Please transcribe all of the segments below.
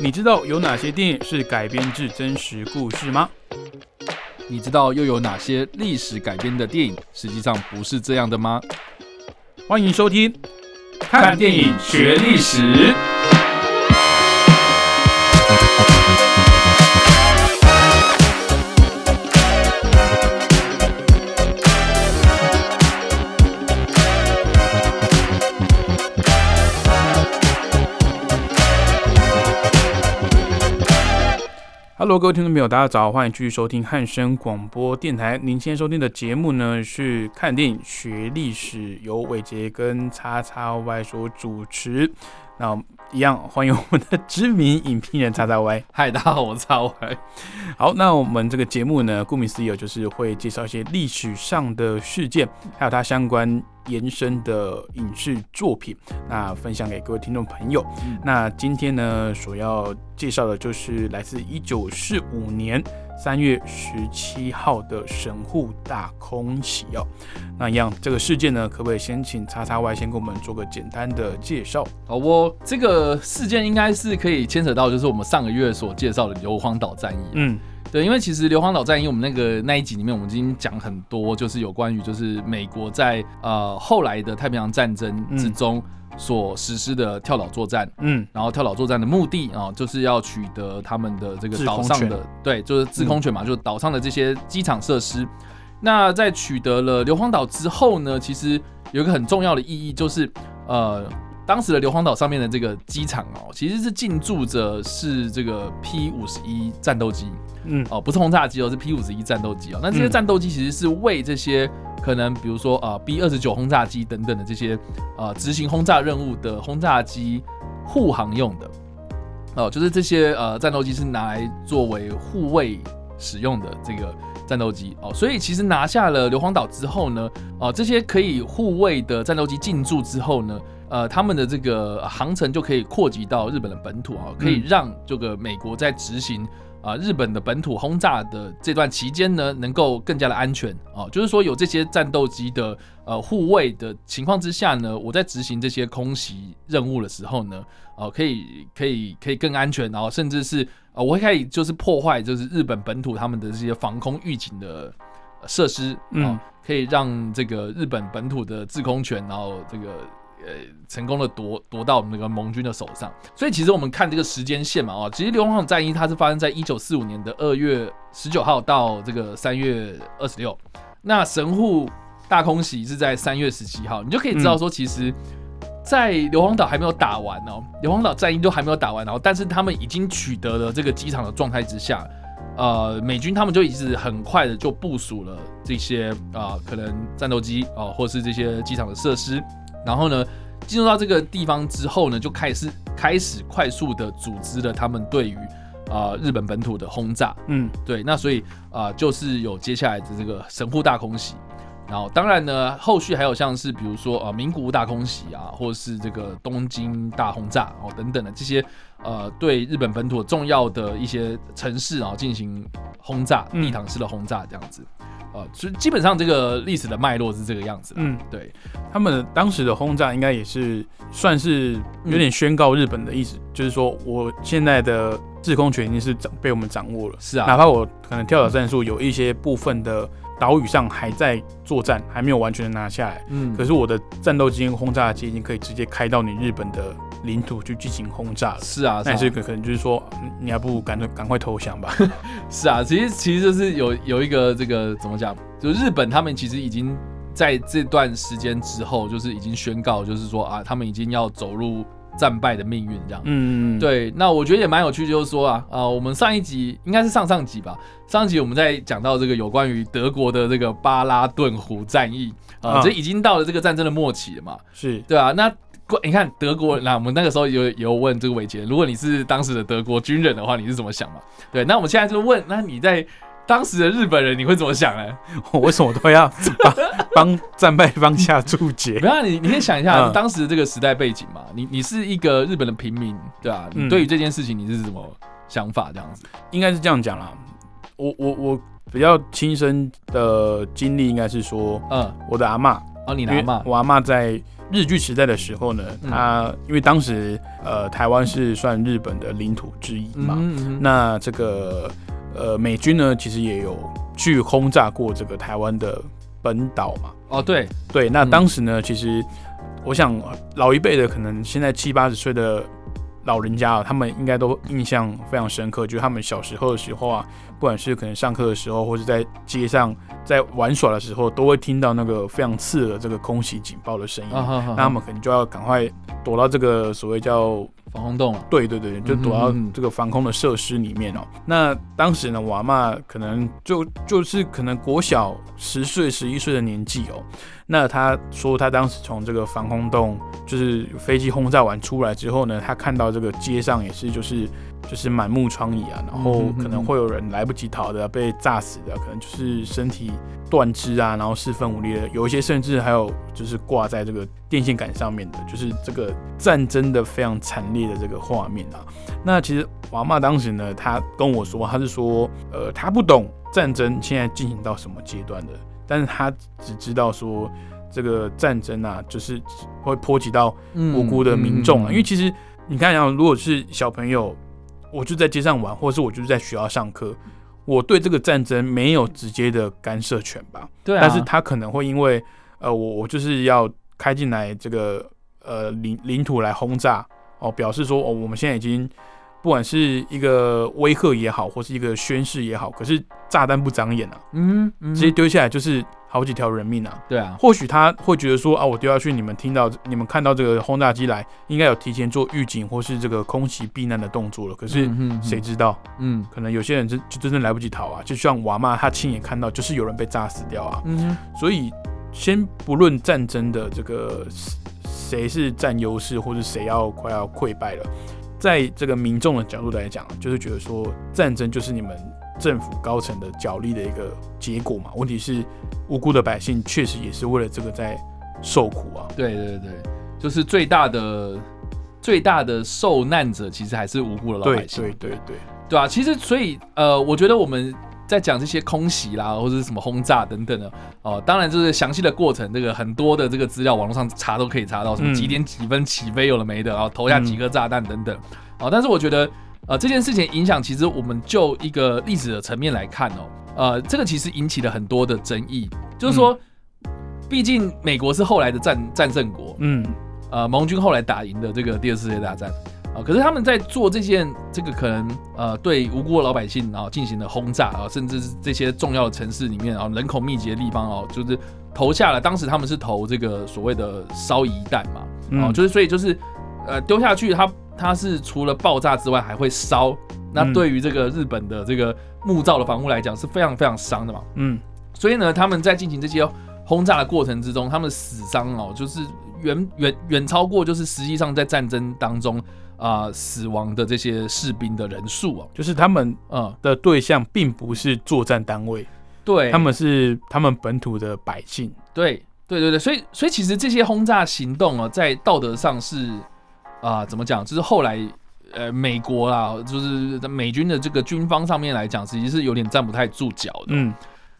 你知道有哪些电影是改编自真实故事吗？你知道又有哪些历史改编的电影实际上不是这样的吗？欢迎收听《看电影学历史》。各位听众朋友，大家早，欢迎继续收听汉声广播电台。您现在收听的节目呢是看电影学历史，由伟杰跟叉叉 Y 所主持。那一样欢迎我们的知名影评人叉叉 Y。嗨，大家好，我是叉 Y。好，那我们这个节目呢，顾名思义，就是会介绍一些历史上的事件，还有它相关。延伸的影视作品，那分享给各位听众朋友。那今天呢，所要介绍的就是来自一九四五年三月十七号的神户大空袭哦。那一样，这个事件呢，可不可以先请叉叉 Y 先给我们做个简单的介绍？好，我这个事件应该是可以牵扯到，就是我们上个月所介绍的硫磺岛战役。嗯。对，因为其实硫磺岛战役，我们那个那一集里面，我们已经讲很多，就是有关于就是美国在呃后来的太平洋战争之中所实施的跳岛作战，嗯，然后跳岛作战的目的啊，就是要取得他们的这个岛上的对，就是制空权嘛，就是岛上的这些机场设施。那在取得了硫磺岛之后呢，其实有一个很重要的意义，就是呃。当时的硫磺岛上面的这个机场哦，其实是进驻着是这个 P 五十一战斗机，嗯，哦，不是轰炸机哦，是 P 五十一战斗机哦。那这些战斗机其实是为这些可能，比如说呃 B 二十九轰炸机等等的这些呃执行轰炸任务的轰炸机护航用的，哦，就是这些呃战斗机是拿来作为护卫使用的这个战斗机哦。所以其实拿下了硫磺岛之后呢，哦，这些可以护卫的战斗机进驻之后呢。呃，他们的这个航程就可以扩及到日本的本土啊，可以让这个美国在执行啊日本的本土轰炸的这段期间呢，能够更加的安全啊。就是说，有这些战斗机的呃护卫的情况之下呢，我在执行这些空袭任务的时候呢，呃，可以可以可以更安全，然后甚至是呃，我可以就是破坏就是日本本土他们的这些防空预警的设施，嗯，可以让这个日本本土的制空权，然后这个。呃，成功的夺夺到那个盟军的手上，所以其实我们看这个时间线嘛，哦，其实硫磺岛战役它是发生在一九四五年的二月十九号到这个三月二十六，那神户大空袭是在三月十七号，你就可以知道说，其实，在硫磺岛还没有打完哦，硫磺岛战役都还没有打完，然后但是他们已经取得了这个机场的状态之下，呃，美军他们就已经很快的就部署了这些啊，可能战斗机啊，或是这些机场的设施。然后呢，进入到这个地方之后呢，就开始开始快速的组织了他们对于啊日本本土的轰炸。嗯，对，那所以啊就是有接下来的这个神户大空袭，然后当然呢，后续还有像是比如说啊名古屋大空袭啊，或者是这个东京大轰炸哦等等的这些呃对日本本土重要的一些城市啊进行轰炸，地毯式的轰炸这样子。呃，所以基本上这个历史的脉络是这个样子。嗯，对，他们当时的轰炸应该也是算是有点宣告日本的意思，就是说我现在的制空权已经是掌被我们掌握了。是啊，哪怕我可能跳岛战术有一些部分的岛屿上还在作战，还没有完全的拿下来。嗯，可是我的战斗机跟轰炸机已经可以直接开到你日本的。领土去进行轰炸了，是啊，但是可可能就是说，你还不如赶快赶快投降吧。是啊，其实其实就是有有一个这个怎么讲，就日本他们其实已经在这段时间之后，就是已经宣告，就是说啊，他们已经要走入战败的命运这样。嗯，对。那我觉得也蛮有趣，就是说啊，啊，我们上一集应该是上上集吧，上一集我们在讲到这个有关于德国的这个巴拉顿湖战役啊，这已经到了这个战争的末期了嘛，是对啊，那。你看德国，那我们那个时候有有问这个伟杰，如果你是当时的德国军人的话，你是怎么想嘛？对，那我们现在就问，那你在当时的日本人，你会怎么想呢？我为什么都要帮 帮战败方下注解？不要你，你可以想一下当时的这个时代背景嘛。你你是一个日本的平民，对吧？你对于这件事情你是什么想法？这样子应该是这样讲啦。我我我比较亲身的经历应该是说，嗯，我的阿妈。哦，你阿妈，我阿妈在日据时代的时候呢，她因为当时呃台湾是算日本的领土之一嘛，那这个呃美军呢其实也有去轰炸过这个台湾的本岛嘛。哦，对对，那当时呢，其实我想老一辈的可能现在七八十岁的老人家啊，他们应该都印象非常深刻，就是他们小时候的时候啊。不管是可能上课的时候，或者在街上在玩耍的时候，都会听到那个非常刺耳这个空袭警报的声音。那他们可能就要赶快躲到这个所谓叫防空洞。对对对，就躲到这个防空的设施里面哦。那当时呢，我妈可能就就是可能国小十岁、十一岁的年纪哦。那他说，他当时从这个防空洞，就是飞机轰炸完出来之后呢，他看到这个街上也是就是就是满目疮痍啊，然后可能会有人来不及逃的，被炸死的，可能就是身体断肢啊，然后四分五裂的，有一些甚至还有就是挂在这个电线杆上面的，就是这个战争的非常惨烈的这个画面啊。那其实娃妈当时呢，他跟我说，他是说，呃，他不懂战争现在进行到什么阶段的。但是他只知道说，这个战争啊，就是会波及到无辜的民众啊。因为其实你看啊，如果是小朋友，我就在街上玩，或者是我就是在学校上课，我对这个战争没有直接的干涉权吧？对啊。但是他可能会因为，呃，我我就是要开进来这个呃领领土来轰炸哦，表示说哦，我们现在已经。不管是一个威吓也好，或是一个宣誓也好，可是炸弹不长眼啊，嗯，直接丢下来就是好几条人命啊。对啊，或许他会觉得说啊，我丢下去，你们听到、你们看到这个轰炸机来，应该有提前做预警或是这个空袭避难的动作了。可是谁知道？嗯，可能有些人真就真的来不及逃啊。就像娃妈，他亲眼看到，就是有人被炸死掉啊。嗯，所以先不论战争的这个谁是占优势，或是谁要快要溃败了。在这个民众的角度来讲，就是觉得说战争就是你们政府高层的角力的一个结果嘛。问题是无辜的百姓确实也是为了这个在受苦啊。对对对，就是最大的最大的受难者其实还是无辜的老百姓。对对对对，对啊。其实所以呃，我觉得我们。在讲这些空袭啦，或者是什么轰炸等等的哦，当然就是详细的过程，这个很多的这个资料网络上查都可以查到，什么几点几分起飞有了没的，然后投下几颗炸弹等等哦。但是我觉得呃这件事情影响，其实我们就一个历史的层面来看哦，呃这个其实引起了很多的争议，就是说，毕竟美国是后来的战战胜国，嗯，呃盟军后来打赢的这个第二次世界大战。可是他们在做这件这个可能呃对无辜的老百姓然后进行了轰炸啊，甚至是这些重要的城市里面啊人口密集的地方哦，就是投下了。当时他们是投这个所谓的烧夷弹嘛，哦，就是所以就是呃丢下去，它它是除了爆炸之外还会烧。那对于这个日本的这个木造的房屋来讲是非常非常伤的嘛。嗯，所以呢他们在进行这些轰炸的过程之中，他们死伤哦就是远远远超过就是实际上在战争当中。啊，死亡的这些士兵的人数啊，就是他们呃的对象并不是作战单位，对，他们是他们本土的百姓，对，对对对，所以所以其实这些轰炸行动啊，在道德上是啊，怎么讲？就是后来呃，美国啦，就是美军的这个军方上面来讲，其实是有点站不太住脚的。嗯，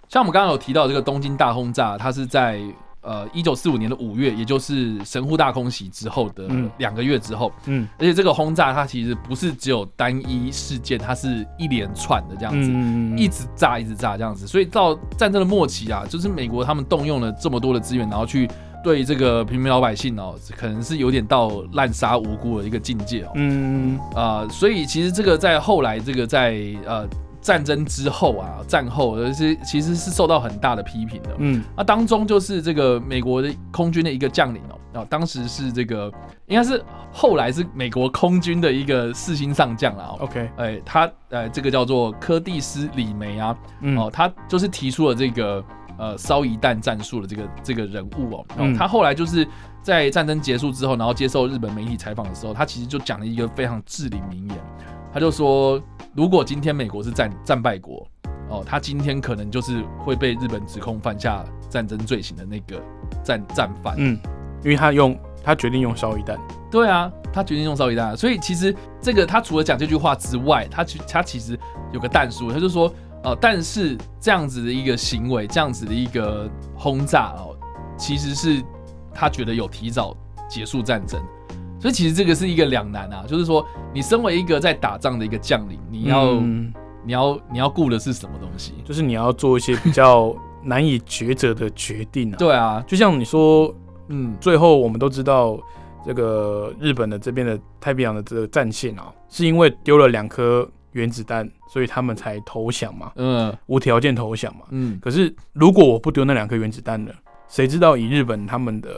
像我们刚刚有提到这个东京大轰炸，它是在。呃，一九四五年的五月，也就是神户大空袭之后的两个月之后，嗯，而且这个轰炸它其实不是只有单一事件，它是一连串的这样子，一直炸一直炸这样子，所以到战争的末期啊，就是美国他们动用了这么多的资源，然后去对这个平民老百姓哦，可能是有点到滥杀无辜的一个境界哦，嗯啊，所以其实这个在后来这个在呃。战争之后啊，战后而是其实是受到很大的批评的。嗯，那当中就是这个美国的空军的一个将领哦，啊，当时是这个应该是后来是美国空军的一个四星上将了。OK，哎，他呃这个叫做柯蒂斯李梅啊，哦，他就是提出了这个呃烧一弹战术的这个这个人物哦。嗯，他后来就是在战争结束之后，然后接受日本媒体采访的时候，他其实就讲了一个非常至理名言，他就说。如果今天美国是战战败国，哦，他今天可能就是会被日本指控犯下战争罪行的那个战战犯。嗯，因为他用他决定用烧一弹。对啊，他决定用烧一弹，所以其实这个他除了讲这句话之外，他其他其实有个弹书，他就说，呃，但是这样子的一个行为，这样子的一个轰炸哦，其实是他觉得有提早结束战争，所以其实这个是一个两难啊，就是说你身为一个在打仗的一个将领，你要你要你要顾的是什么东西？就是你要做一些比较难以抉择的决定啊。对啊，就像你说，嗯，最后我们都知道。这个日本的这边的太平洋的这个战线啊，是因为丢了两颗原子弹，所以他们才投降嘛，嗯，无条件投降嘛，嗯。可是如果我不丢那两颗原子弹呢？谁知道以日本他们的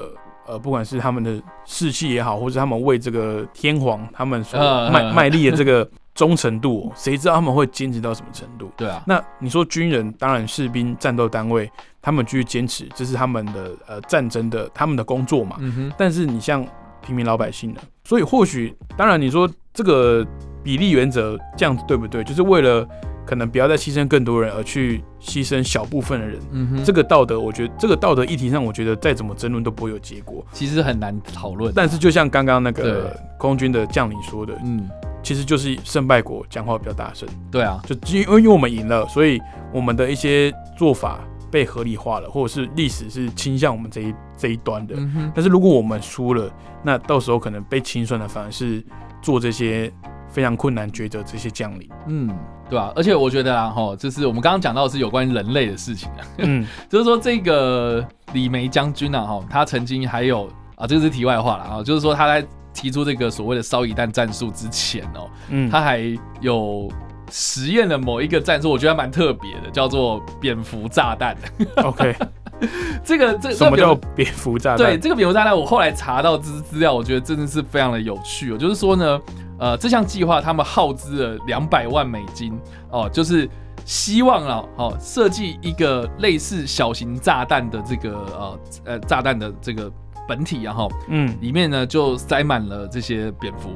呃，不管是他们的士气也好，或者他们为这个天皇他们所卖卖力的这个忠诚度，谁知道他们会坚持到什么程度？对啊。那你说军人，当然士兵、战斗单位，他们继续坚持，这是他们的呃战争的他们的工作嘛。嗯哼。但是你像。平民老百姓呢，所以或许当然你说这个比例原则这样子对不对？就是为了可能不要再牺牲更多人而去牺牲小部分的人，嗯哼，这个道德我觉得这个道德议题上，我觉得再怎么争论都不会有结果。其实很难讨论。但是就像刚刚那个空军的将领说的，嗯，其实就是胜败国讲话比较大声。对啊，就因为因为我们赢了，所以我们的一些做法。被合理化了，或者是历史是倾向我们这一这一端的。嗯但是如果我们输了，那到时候可能被清算的反而是做这些非常困难抉择这些将领。嗯，对吧？而且我觉得啊，哈，就是我们刚刚讲到的是有关于人类的事情啊。嗯，就是说这个李梅将军啊，哈，他曾经还有啊，这个是题外话了啊，就是说他在提出这个所谓的烧一弹战术之前哦，嗯，他还有。实验了某一个战术，我觉得蛮特别的，叫做蝙蝠炸弹。OK，这个这什么叫蝙蝠炸弹？对，这个蝙蝠炸弹，我后来查到资资料，我觉得真的是非常的有趣哦。就是说呢，呃，这项计划他们耗资了两百万美金哦，就是希望啊，哦，设计一个类似小型炸弹的这个呃呃炸弹的这个本体，然后嗯，里面呢就塞满了这些蝙蝠。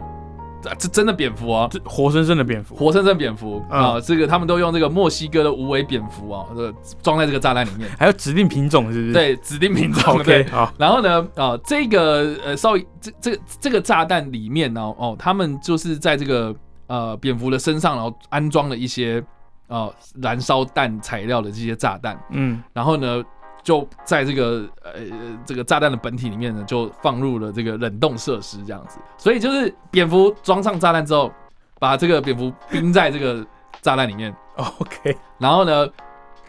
这真的蝙蝠啊，这活生生的蝙蝠，活生生蝙蝠啊！这个他们都用这个墨西哥的无尾蝙蝠啊，这装在这个炸弹里面，还有指定品种是不是？对，指定品种。OK，好。然后呢，啊，这个呃，稍微这这个这个炸弹里面呢，哦，他们就是在这个呃蝙蝠的身上，然后安装了一些呃燃烧弹材料的这些炸弹。嗯，然后呢？就在这个呃这个炸弹的本体里面呢，就放入了这个冷冻设施这样子，所以就是蝙蝠装上炸弹之后，把这个蝙蝠冰在这个炸弹里面，OK，然后呢，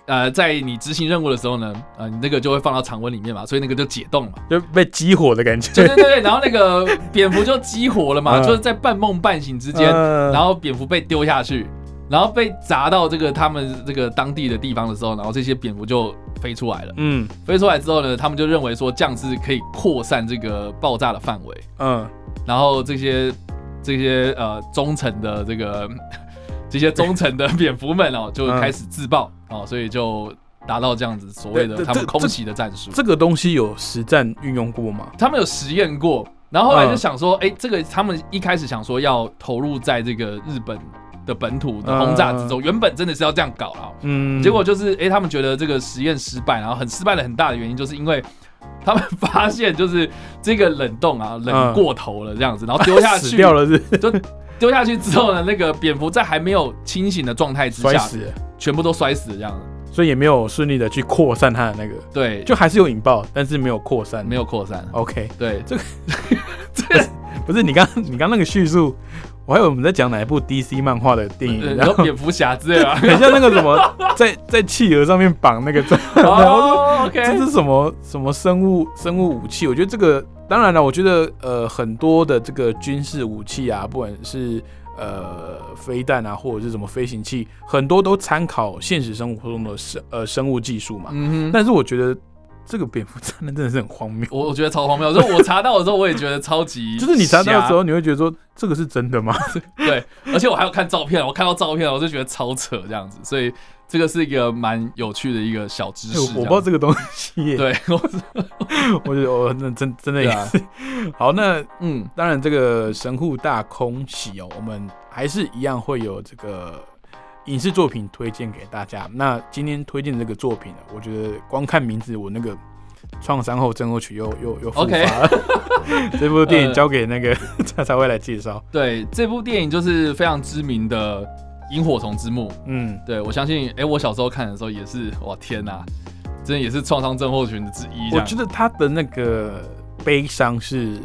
呃，在你执行任务的时候呢，呃，你那个就会放到常温里面嘛，所以那个就解冻了，就被激活的感觉，对对对，然后那个蝙蝠就激活了嘛，就是在半梦半醒之间，然后蝙蝠被丢下去。然后被砸到这个他们这个当地的地方的时候，然后这些蝙蝠就飞出来了。嗯，飞出来之后呢，他们就认为说这样是可以扩散这个爆炸的范围。嗯，然后这些这些呃忠诚的这个 这些忠诚的 蝙蝠们哦，就开始自爆哦，所以就达到这样子所谓的他们空袭的战术。这个东西有实战运用过吗？他们有实验过，然后后来就想说，哎，这个他们一开始想说要投入在这个日本。的本土的轰炸之中，原本真的是要这样搞啊，嗯，结果就是哎，他们觉得这个实验失败，然后很失败的很大的原因，就是因为他们发现就是这个冷冻啊冷过头了这样子，然后丢下去掉了是，就丢下去之后呢，那个蝙蝠在还没有清醒的状态之下，全部都摔死这样子，所以也没有顺利的去扩散它的那个，对，就还是有引爆，但是没有扩散，没有扩散，OK，对，这个 这个不是你刚你刚那个叙述。我还以为我们在讲哪一部 DC 漫画的电影，然后蝙蝠侠之类的，很像那个什么，在在企鹅上面绑那个，然后说这是什么什么生物生物武器？我觉得这个当然了，我觉得呃很多的这个军事武器啊，不管是呃飞弹啊，或者是什么飞行器，很多都参考现实生活中的生呃生物技术嘛。嗯但是我觉得。这个蝙蝠真的真的是很荒谬，我我觉得超荒谬。说我查到的时候，我也觉得超级，就是你查到的时候，你会觉得说这个是真的吗？对，而且我还要看照片，我看到照片，我就觉得超扯这样子。所以这个是一个蛮有趣的一个小知识。我不知道这个东西，对，我 我觉得我那真真的也是。好，那嗯，当然这个神户大空袭哦，我们还是一样会有这个。影视作品推荐给大家。那今天推荐这个作品呢，我觉得光看名字，我那个创伤后症候群又又又复发了。这部电影交给那个他才会来介绍。对，这部电影就是非常知名的《萤火虫之墓》。嗯，对我相信，哎，我小时候看的时候也是，哇天哪，真的也是创伤症候群的之一。我觉得他的那个悲伤是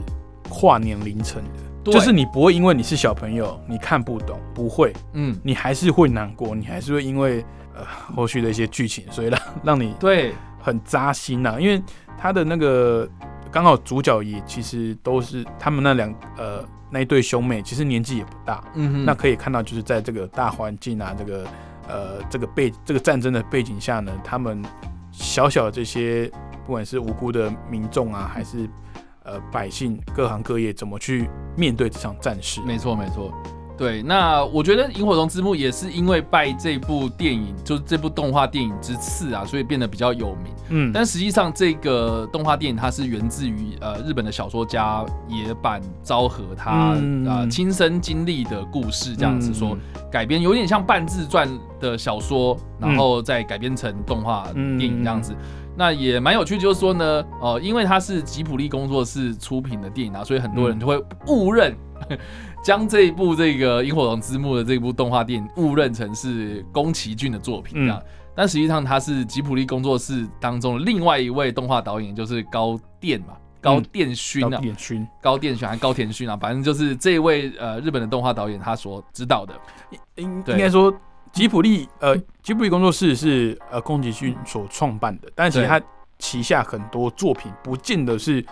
跨年凌晨的，就是你不会因为你是小朋友，你看不懂，不会，嗯，你还是会难过，你还是会因为呃后续的一些剧情，所以让 让你对。很扎心呐。因为他的那个刚好主角也其实都是他们那两呃那一对兄妹，其实年纪也不大，嗯哼，那可以看到就是在这个大环境啊，这个。呃，这个背这个战争的背景下呢，他们小小的这些，不管是无辜的民众啊，还是呃百姓，各行各业，怎么去面对这场战事？没错，没错。对，那我觉得《萤火虫之墓》也是因为拜这部电影，就是这部动画电影之赐啊，所以变得比较有名。嗯，但实际上这个动画电影它是源自于呃日本的小说家野坂昭和他啊亲身经历的故事，这样子说改编，有点像半自传的小说，然后再改编成动画电影这样子。那也蛮有趣，就是说呢，呃，因为它是吉普力工作室出品的电影啊，所以很多人就会误认。将这一部这个《萤火虫之墓》的这部动画电影误认成是宫崎骏的作品，这样，但实际上他是吉普力工作室当中另外一位动画导演，就是高电嘛，高电勋啊，高电勋，高电勋还是高田勋啊，反正就是这位呃日本的动画导演他所指导的，应应该说吉普力呃吉普力工作室是呃宫崎骏所创办的，但其实他旗下很多作品不见得是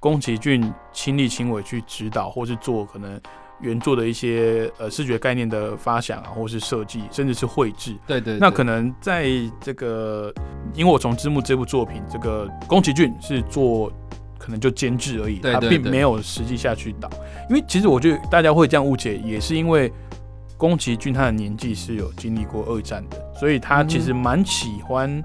宫崎骏亲力亲为去指导或是做可能。原作的一些呃视觉概念的发想啊，或是设计，甚至是绘制。对对。那可能在这个《萤火虫之墓》这部作品，这个宫崎骏是做可能就监制而已，他并没有实际下去导。因为其实我觉得大家会这样误解，也是因为宫崎骏他的年纪是有经历过二战的，所以他其实蛮喜欢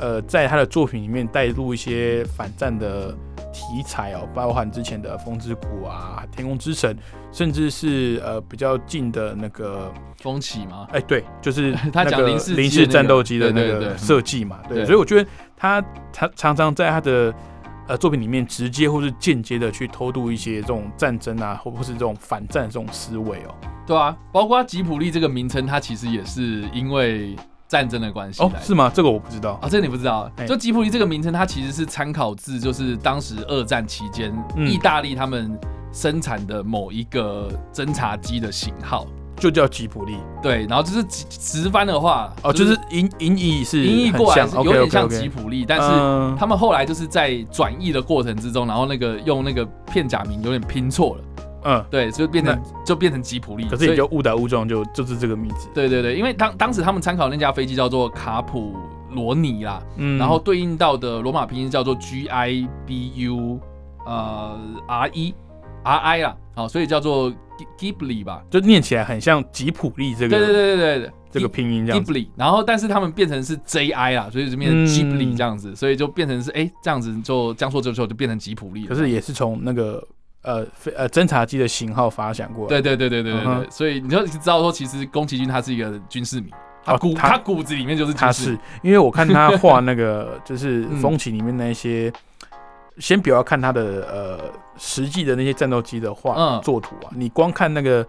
呃在他的作品里面带入一些反战的。题材哦，包含之前的《风之谷》啊，《天空之城》，甚至是呃比较近的那个风起吗？哎，对，就是 他讲零式零式战斗机的那个设计嘛。对，所以我觉得他他常常在他的呃作品里面直接或是间接的去偷渡一些这种战争啊，或或是这种反战这种思维哦。对啊，包括吉普力这个名称，它其实也是因为。战争的关系哦，是吗？这个我不知道啊，这个你不知道。就吉普力这个名称，它其实是参考自就是当时二战期间意大利他们生产的某一个侦察机的型号，就叫吉普力。对，然后就是直翻的话，哦，就是音音译是音译过来有点像吉普力，但是他们后来就是在转译的过程之中，然后那个用那个片假名有点拼错了。嗯，对，就变成就变成吉普力，可是也就误打误撞就就是这个名字。对对对，因为当当时他们参考那架飞机叫做卡普罗尼啦，嗯，然后对应到的罗马拼音叫做 G I B U 呃 R E R I 啦，好，所以叫做 Ghibli 吧，就念起来很像吉普力这个。对对对对对，这个拼音这样。Ghibli，然后但是他们变成是 J I 啦，所以就变成 Ghibli 这样子，所以就变成是哎这样子就将错就错就变成吉普力。可是也是从那个。呃，飞呃，侦察机的型号发想过来。对对对对对对对，所以你就知道说，其实宫崎骏他是一个军事迷，他骨他骨子里面就是他是，因为我看他画那个就是 风起里面那些，先不要看他的呃实际的那些战斗机的画作图啊，你光看那个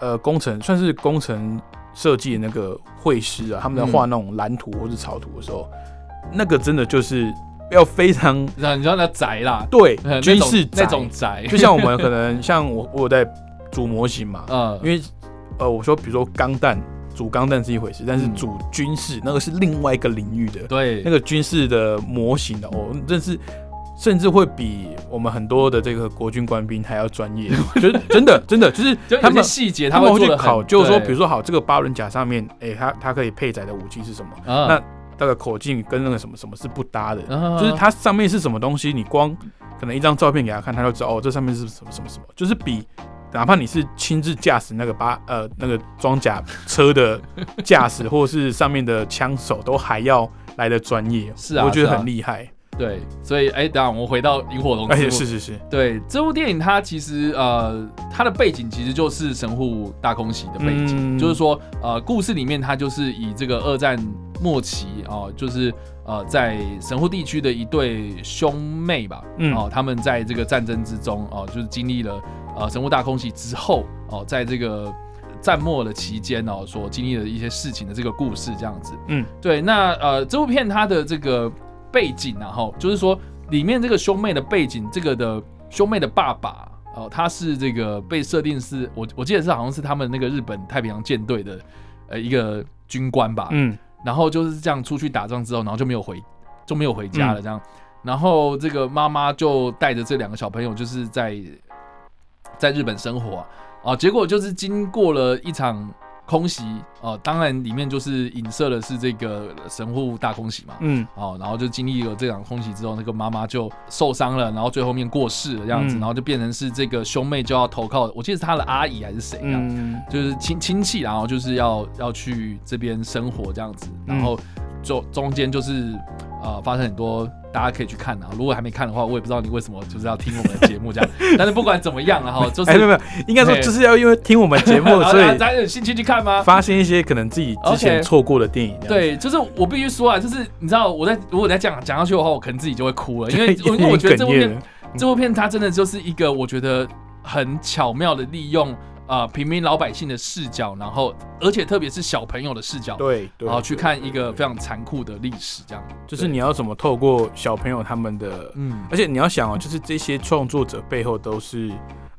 呃工程算是工程设计的那个绘师啊，他们在画那种蓝图或者草图的时候，那个真的就是。要非常，你知道那宅啦，对，军事那种宅，就像我们可能 像我我在组模型嘛，嗯，因为呃我说比如说钢弹组钢弹是一回事，但是组军事那个是另外一个领域的，对，那个军事的模型的哦，真是甚至会比我们很多的这个国军官兵还要专业，我觉得真的真的就是他们细节他们会去考，就是说比如说好这个八轮甲上面，哎，它它可以配载的武器是什么？那那个口径跟那个什么什么是不搭的，就是它上面是什么东西，你光可能一张照片给他看，他就知道哦，这上面是什么什么什么，就是比哪怕你是亲自驾驶那个八呃那个装甲车的驾驶，或是上面的枪手都还要来的专业，是啊，我觉得很厉害。对，所以哎，等下我们回到萤火龙，哎，是是是，对，这部电影它其实呃它的背景其实就是神户大空袭的背景，就是说呃故事里面它就是以这个二战。末期哦，就是呃，在神户地区的一对兄妹吧，哦，他们在这个战争之中哦，就是经历了呃神户大空袭之后哦，在这个战末的期间哦，所经历的一些事情的这个故事这样子。嗯，对，那呃，这部片它的这个背景然后就是说里面这个兄妹的背景，这个的兄妹的爸爸哦，他是这个被设定是我我记得是好像是他们那个日本太平洋舰队的呃一个军官吧，嗯，然后就是这样出去打仗之后，然后就没有回就没有回家了这样，然后这个妈妈就带着这两个小朋友就是在在日本生活啊，结果就是经过了一场。空袭哦，当然里面就是影射的是这个神户大空袭嘛，嗯，哦，然后就经历了这场空袭之后，那个妈妈就受伤了，然后最后面过世了这样子，然后就变成是这个兄妹就要投靠，我记得是他的阿姨还是谁嗯，就是亲亲戚，然后就是要要去这边生活这样子，然后中中间就是呃发生很多。大家可以去看啊！如果还没看的话，我也不知道你为什么就是要听我们的节目这样。但是不管怎么样然后，就是没有没有，应该说就是要因为听我们节目，所以大家有兴趣去看吗？发现一些可能自己之前错过的电影。对，就是我必须说啊，就是你知道我在如果再讲讲下去的话，我可能自己就会哭了，因为因为我觉得这部片这部片它真的就是一个我觉得很巧妙的利用。啊，平民老百姓的视角，然后而且特别是小朋友的视角，对，然后去看一个非常残酷的历史，这样。就是你要怎么透过小朋友他们的，嗯，而且你要想哦，就是这些创作者背后都是，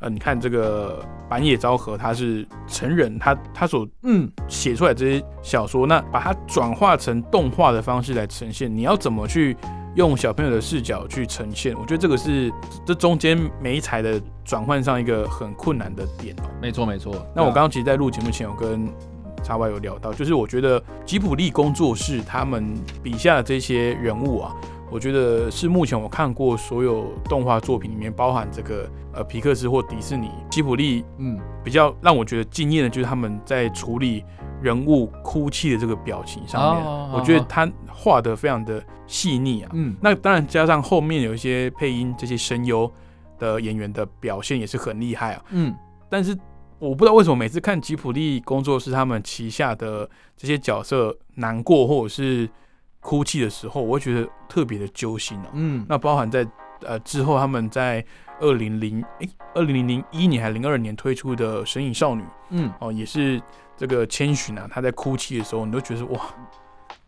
呃，你看这个板野昭和他是成人，他他所嗯。写出来这些小说，那把它转化成动画的方式来呈现，你要怎么去？用小朋友的视角去呈现，我觉得这个是这中间每一彩的转换上一个很困难的点哦。没错没错。那我刚刚其实，在录节目前有跟叉 Y 有聊到，就是我觉得吉普力工作室他们笔下的这些人物啊，我觉得是目前我看过所有动画作品里面，包含这个呃皮克斯或迪士尼，吉普力嗯比较让我觉得惊艳的，就是他们在处理。人物哭泣的这个表情上面，我觉得他画的非常的细腻啊。嗯，那当然加上后面有一些配音、这些声优的演员的表现也是很厉害啊。嗯，但是我不知道为什么每次看吉普力工作室他们旗下的这些角色难过或者是哭泣的时候，我会觉得特别的揪心啊。嗯，那包含在呃之后他们在二零零诶二零零一年还零二年推出的《神隐少女》，嗯哦也是。这个千寻啊，他在哭泣的时候，你都觉得哇，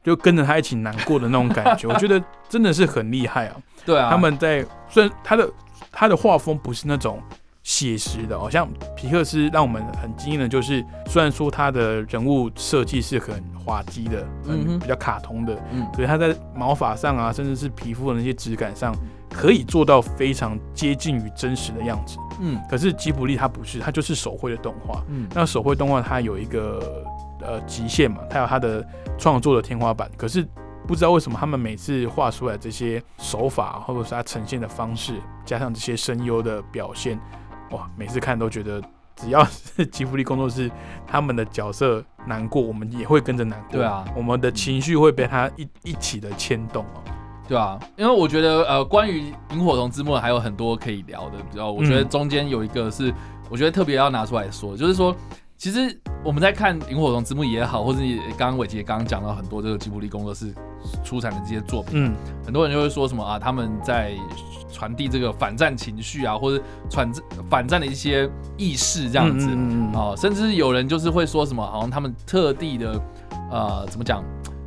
就跟着他一起难过的那种感觉。我觉得真的是很厉害啊。对啊，他们在虽然他的他的画风不是那种写实的，好像皮克斯让我们很惊艳的，就是虽然说他的人物设计是很滑稽的，嗯，比较卡通的，嗯，所以他在毛发上啊，甚至是皮肤的那些质感上。可以做到非常接近于真实的样子，嗯，可是吉卜力它不是，它就是手绘的动画，嗯，那手绘动画它有一个呃极限嘛，它有它的创作的天花板，可是不知道为什么他们每次画出来这些手法，或者是它呈现的方式，加上这些声优的表现，哇，每次看都觉得只要是 吉卜力工作室他们的角色难过，我们也会跟着难过，对啊，我们的情绪会被他一一起的牵动哦。对啊，因为我觉得呃，关于萤火虫之墓还有很多可以聊的。然后我觉得中间有一个是，我觉得特别要拿出来说，就是说，其实我们在看萤火虫之墓也好，或者刚刚伟杰刚刚讲到很多这个吉卜力工作室出产的这些作品，嗯，很多人就会说什么啊，他们在传递这个反战情绪啊，或者传反战的一些意识这样子啊，甚至有人就是会说什么，好像他们特地的呃，怎么讲？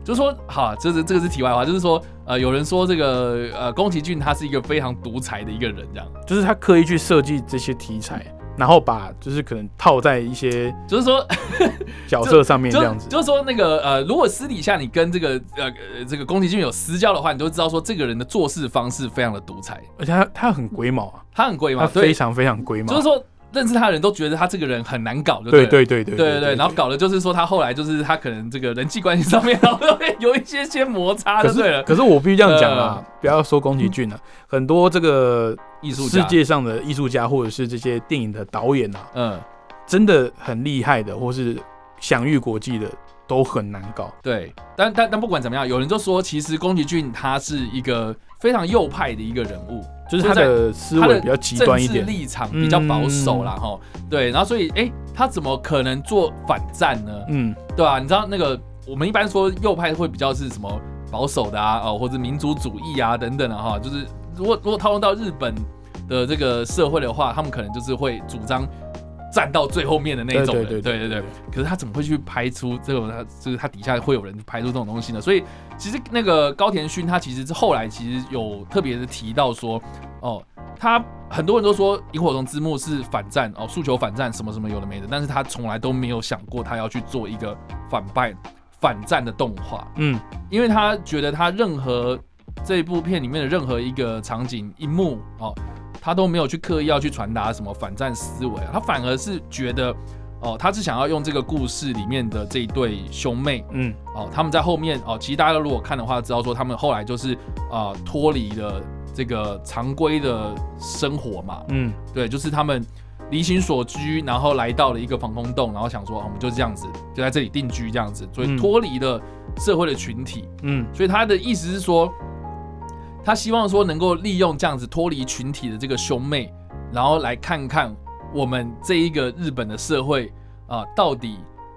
就是说，好，这是这个是题外话，就是说，呃，有人说这个，呃，宫崎骏他是一个非常独裁的一个人，这样，就是他刻意去设计这些题材，然后把就是可能套在一些，就是说角色上面 这样子。就是说，那个，呃，如果私底下你跟这个，呃，这个宫崎骏有私交的话，你都知道说这个人的做事方式非常的独裁，而且他他很龟毛啊，他很龟毛，非常非常龟毛，就是说。认识他的人都觉得他这个人很难搞，对对对对对对，然后搞的就是说他后来就是他可能这个人际关系上面然后有一些些摩擦，对了。可是我必须这样讲啊，不要说宫崎骏了，很多这个艺术世界上的艺术家或者是这些电影的导演啊，嗯，真的很厉害的，或是享誉国际的都很难搞。对，但但但不管怎么样，有人就说其实宫崎骏他是一个非常右派的一个人物。就是他的思维比较极端一点，立场比较保守啦，哈，对，然后所以，哎，他怎么可能做反战呢？嗯，对啊？你知道那个我们一般说右派会比较是什么保守的啊，哦，或者民族主义啊等等的哈，就是如果如果套用到日本的这个社会的话，他们可能就是会主张站到最后面的那种人，对对对。可是他怎么会去拍出这种？他就是他底下会有人拍出这种东西呢？所以其实那个高田勋他其实是后来其实有特别的提到说，哦，他很多人都说《萤火虫之墓》是反战哦，诉求反战什么什么有的没的，但是他从来都没有想过他要去做一个反败反战的动画，嗯，因为他觉得他任何这部片里面的任何一个场景一幕哦。他都没有去刻意要去传达什么反战思维啊，他反而是觉得，哦，他是想要用这个故事里面的这一对兄妹，嗯，哦，他们在后面哦，其实大家如果看的话，知道说他们后来就是啊脱离了这个常规的生活嘛，嗯，对，就是他们离心所居，然后来到了一个防空洞，然后想说我们就这样子就在这里定居这样子，所以脱离了社会的群体，嗯，所以他的意思是说。他希望说能够利用这样子脱离群体的这个兄妹，然后来看看我们这一个日本的社会啊，到底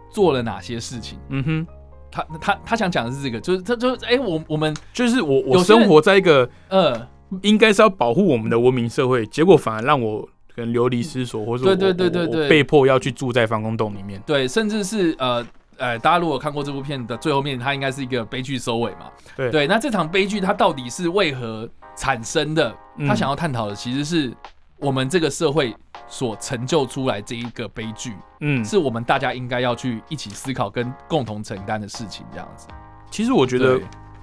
做了哪些事情。嗯哼，他他他想讲的是这个，就是他就哎，我我们就是我我生活在一个呃，应该是要保护我们的文明社会，结果反而让我可能流离失所，或者对对对对对，被迫要去住在防空洞里面。对，甚至是呃。呃，大家如果看过这部片的最后面，它应该是一个悲剧收尾嘛？对对，那这场悲剧它到底是为何产生的？他想要探讨的其实是我们这个社会所成就出来这一个悲剧，嗯，是我们大家应该要去一起思考跟共同承担的事情，这样子。其实我觉得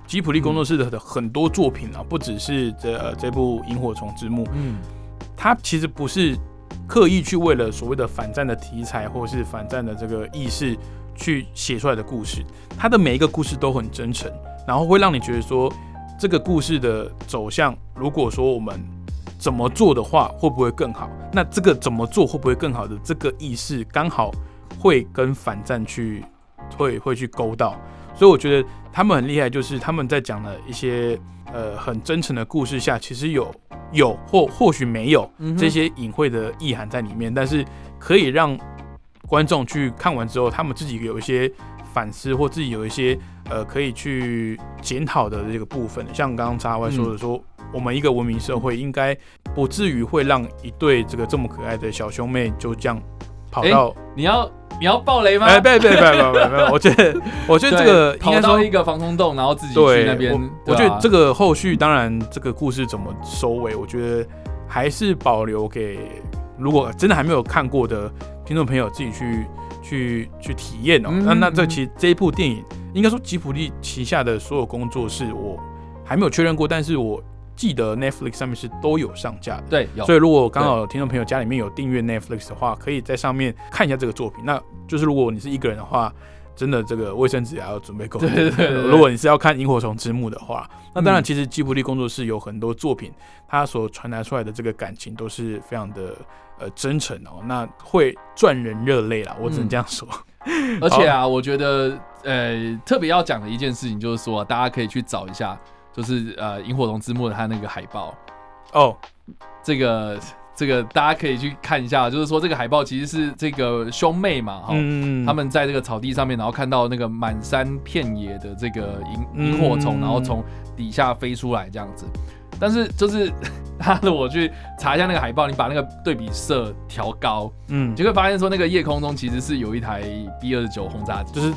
吉普力工作室的很多作品啊，不只是这这部《萤火虫之墓》，嗯，它其实不是刻意去为了所谓的反战的题材或是反战的这个意识。去写出来的故事，它的每一个故事都很真诚，然后会让你觉得说，这个故事的走向，如果说我们怎么做的话，会不会更好？那这个怎么做会不会更好的这个意识，刚好会跟反战去会会去勾到，所以我觉得他们很厉害，就是他们在讲的一些呃很真诚的故事下，其实有有或或许没有这些隐晦的意涵在里面，但是可以让。观众去看完之后，他们自己有一些反思，或自己有一些呃可以去检讨的这个部分。像刚刚查外说的，说我们一个文明社会应该不至于会让一对这个这么可爱的小兄妹就这样跑到。你要你要爆雷吗？哎，别别别别别别！我觉得我觉得这个应该说一个防空洞，然后自己去那边。我觉得这个后续当然这个故事怎么收尾，我觉得还是保留给如果真的还没有看过的。听众朋友自己去去去体验哦。那那这其实这一部电影，应该说吉普力旗下的所有工作室，我还没有确认过，但是我记得 Netflix 上面是都有上架的。对，所以如果刚好听众朋友家里面有订阅 Netflix 的话，可以在上面看一下这个作品。那就是如果你是一个人的话，真的这个卫生纸也要准备够。对对。如果你是要看《萤火虫之墓》的话，那当然其实吉卜力工作室有很多作品，它所传达出来的这个感情都是非常的。呃，真诚哦，那会赚人热泪啦，我只能这样说。而且啊，我觉得呃，特别要讲的一件事情就是说，大家可以去找一下，就是呃，《萤火虫之墓》的它那个海报哦。这个这个大家可以去看一下，就是说这个海报其实是这个兄妹嘛，哈，他们在这个草地上面，然后看到那个满山遍野的这个萤萤火虫，然后从底下飞出来这样子。但是就是，他的我去查一下那个海报，你把那个对比色调高，嗯，就会发现说那个夜空中其实是有一台 B 二十九轰炸机，就是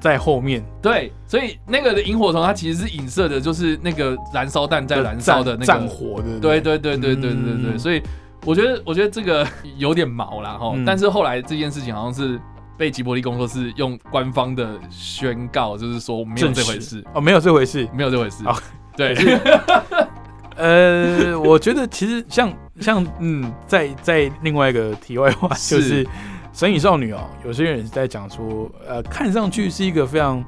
在后面。对，所以那个的萤火虫它其实是影射的，就是那个燃烧弹在燃烧的那个战火的。对对对对对对对。所以我觉得我觉得这个有点毛了哈。但是后来这件事情好像是被吉伯利工作室用官方的宣告，就是说没有这回事哦，没有这回事，没有这回事。对。呃，我觉得其实像 像嗯，在在另外一个题外话，就是《神隐少女》哦，有些人是在讲说，呃，看上去是一个非常。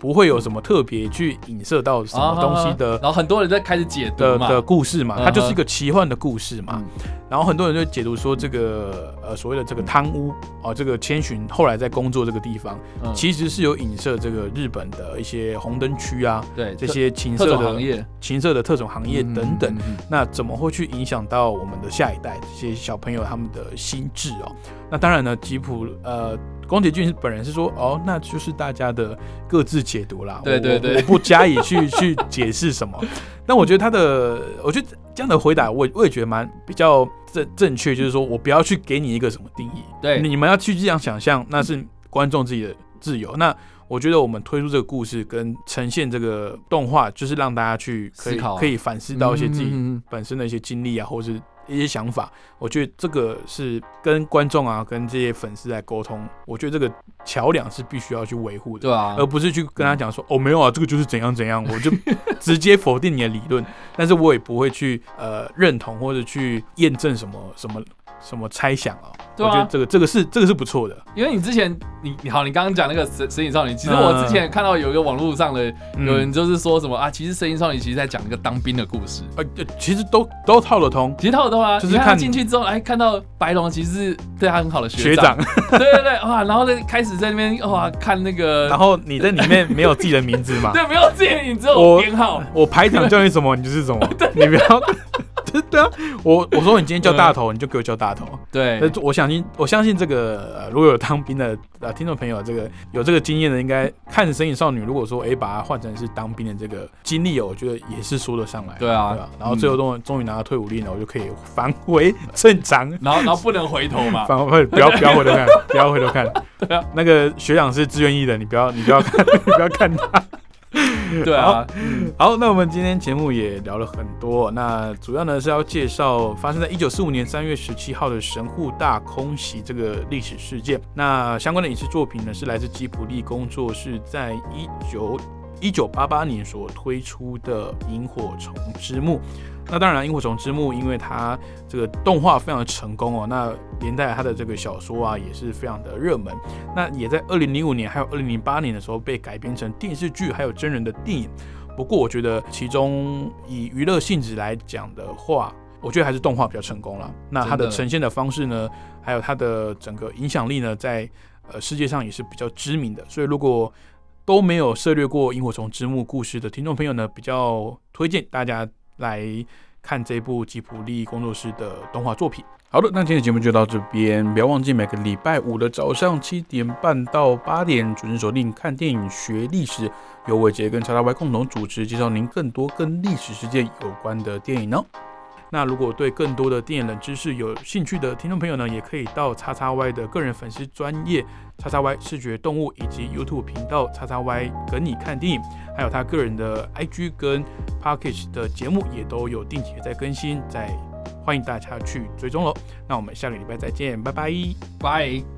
不会有什么特别去影射到什么东西的，然后很多人在开始解读的的故事嘛，它就是一个奇幻的故事嘛。然后很多人就解读说，这个呃所谓的这个贪污啊，这个千寻后来在工作这个地方，其实是有影射这个日本的一些红灯区啊，对这些情色的行业、情色的特种行业等等。那怎么会去影响到我们的下一代这些小朋友他们的心智哦？那当然呢，吉普呃。宫崎骏本人是说，哦，那就是大家的各自解读啦。对对对，我不加以去去解释什么。但我觉得他的，我觉得这样的回答，我我也觉得蛮比较正正确，就是说我不要去给你一个什么定义，对，你们要去这样想象，那是观众自己的自由。那我觉得我们推出这个故事跟呈现这个动画，就是让大家去可以可以反思到一些自己本身的一些经历啊，或是。一些想法，我觉得这个是跟观众啊，跟这些粉丝来沟通。我觉得这个桥梁是必须要去维护的，对啊，而不是去跟他讲说哦，没有啊，这个就是怎样怎样，我就直接否定你的理论。但是我也不会去呃认同或者去验证什么什么。什么猜想啊？我觉得这个这个是这个是不错的，因为你之前你你好，你刚刚讲那个神神隐少女，其实我之前看到有一个网络上的有人就是说什么啊，其实神隐少女其实在讲一个当兵的故事，呃，其实都都套得通，其实套得通啊，就是看进去之后，哎，看到白龙其实是对他很好的学长，对对对，哇，然后呢开始在那边哇看那个，然后你在里面没有自己的名字嘛？对，没有自己的名字，我编号，我排长叫你什么你就是什么，你不要。对的，我我说你今天叫大头，你就给我叫大头。对，我相信我相信这个如果有当兵的啊听众朋友，这个有这个经验的，应该看《神隐少女》。如果说哎把它换成是当兵的这个经历哦，我觉得也是说得上来。对啊，然后最后终终于拿到退伍令了，我就可以返回正常。然后然后不能回头嘛，返回不要不要回头看，不要回头看。对啊，那个学长是自愿意的，你不要你不要看你不要看他。对啊，好，那我们今天节目也聊了很多，那主要呢是要介绍发生在一九四五年三月十七号的神户大空袭这个历史事件。那相关的影视作品呢是来自吉卜力工作室在一九一九八八年所推出的《萤火虫之墓》。那当然，《萤火虫之墓》因为它这个动画非常的成功哦，那连带它的这个小说啊也是非常的热门。那也在二零零五年还有二零零八年的时候被改编成电视剧，还有真人的电影。不过我觉得其中以娱乐性质来讲的话，我觉得还是动画比较成功了。那它的呈现的方式呢，还有它的整个影响力呢，在呃世界上也是比较知名的。所以如果都没有涉猎过《萤火虫之墓》故事的听众朋友呢，比较推荐大家。来看这部吉普力工作室的动画作品。好的，那今天的节目就到这边，不要忘记每个礼拜五的早上七点半到八点准时锁定看电影学历史，由伟杰跟叉叉 Y 共同主持，介绍您更多跟历史事件有关的电影哦。那如果对更多的电影冷知识有兴趣的听众朋友呢，也可以到叉叉 Y 的个人粉丝专业叉叉 Y 视觉动物以及 YouTube 频道叉叉 Y 跟你看电影，还有他个人的 IG 跟 Package 的节目也都有定期在更新，在欢迎大家去追踪喽。那我们下个礼拜再见，拜拜，拜。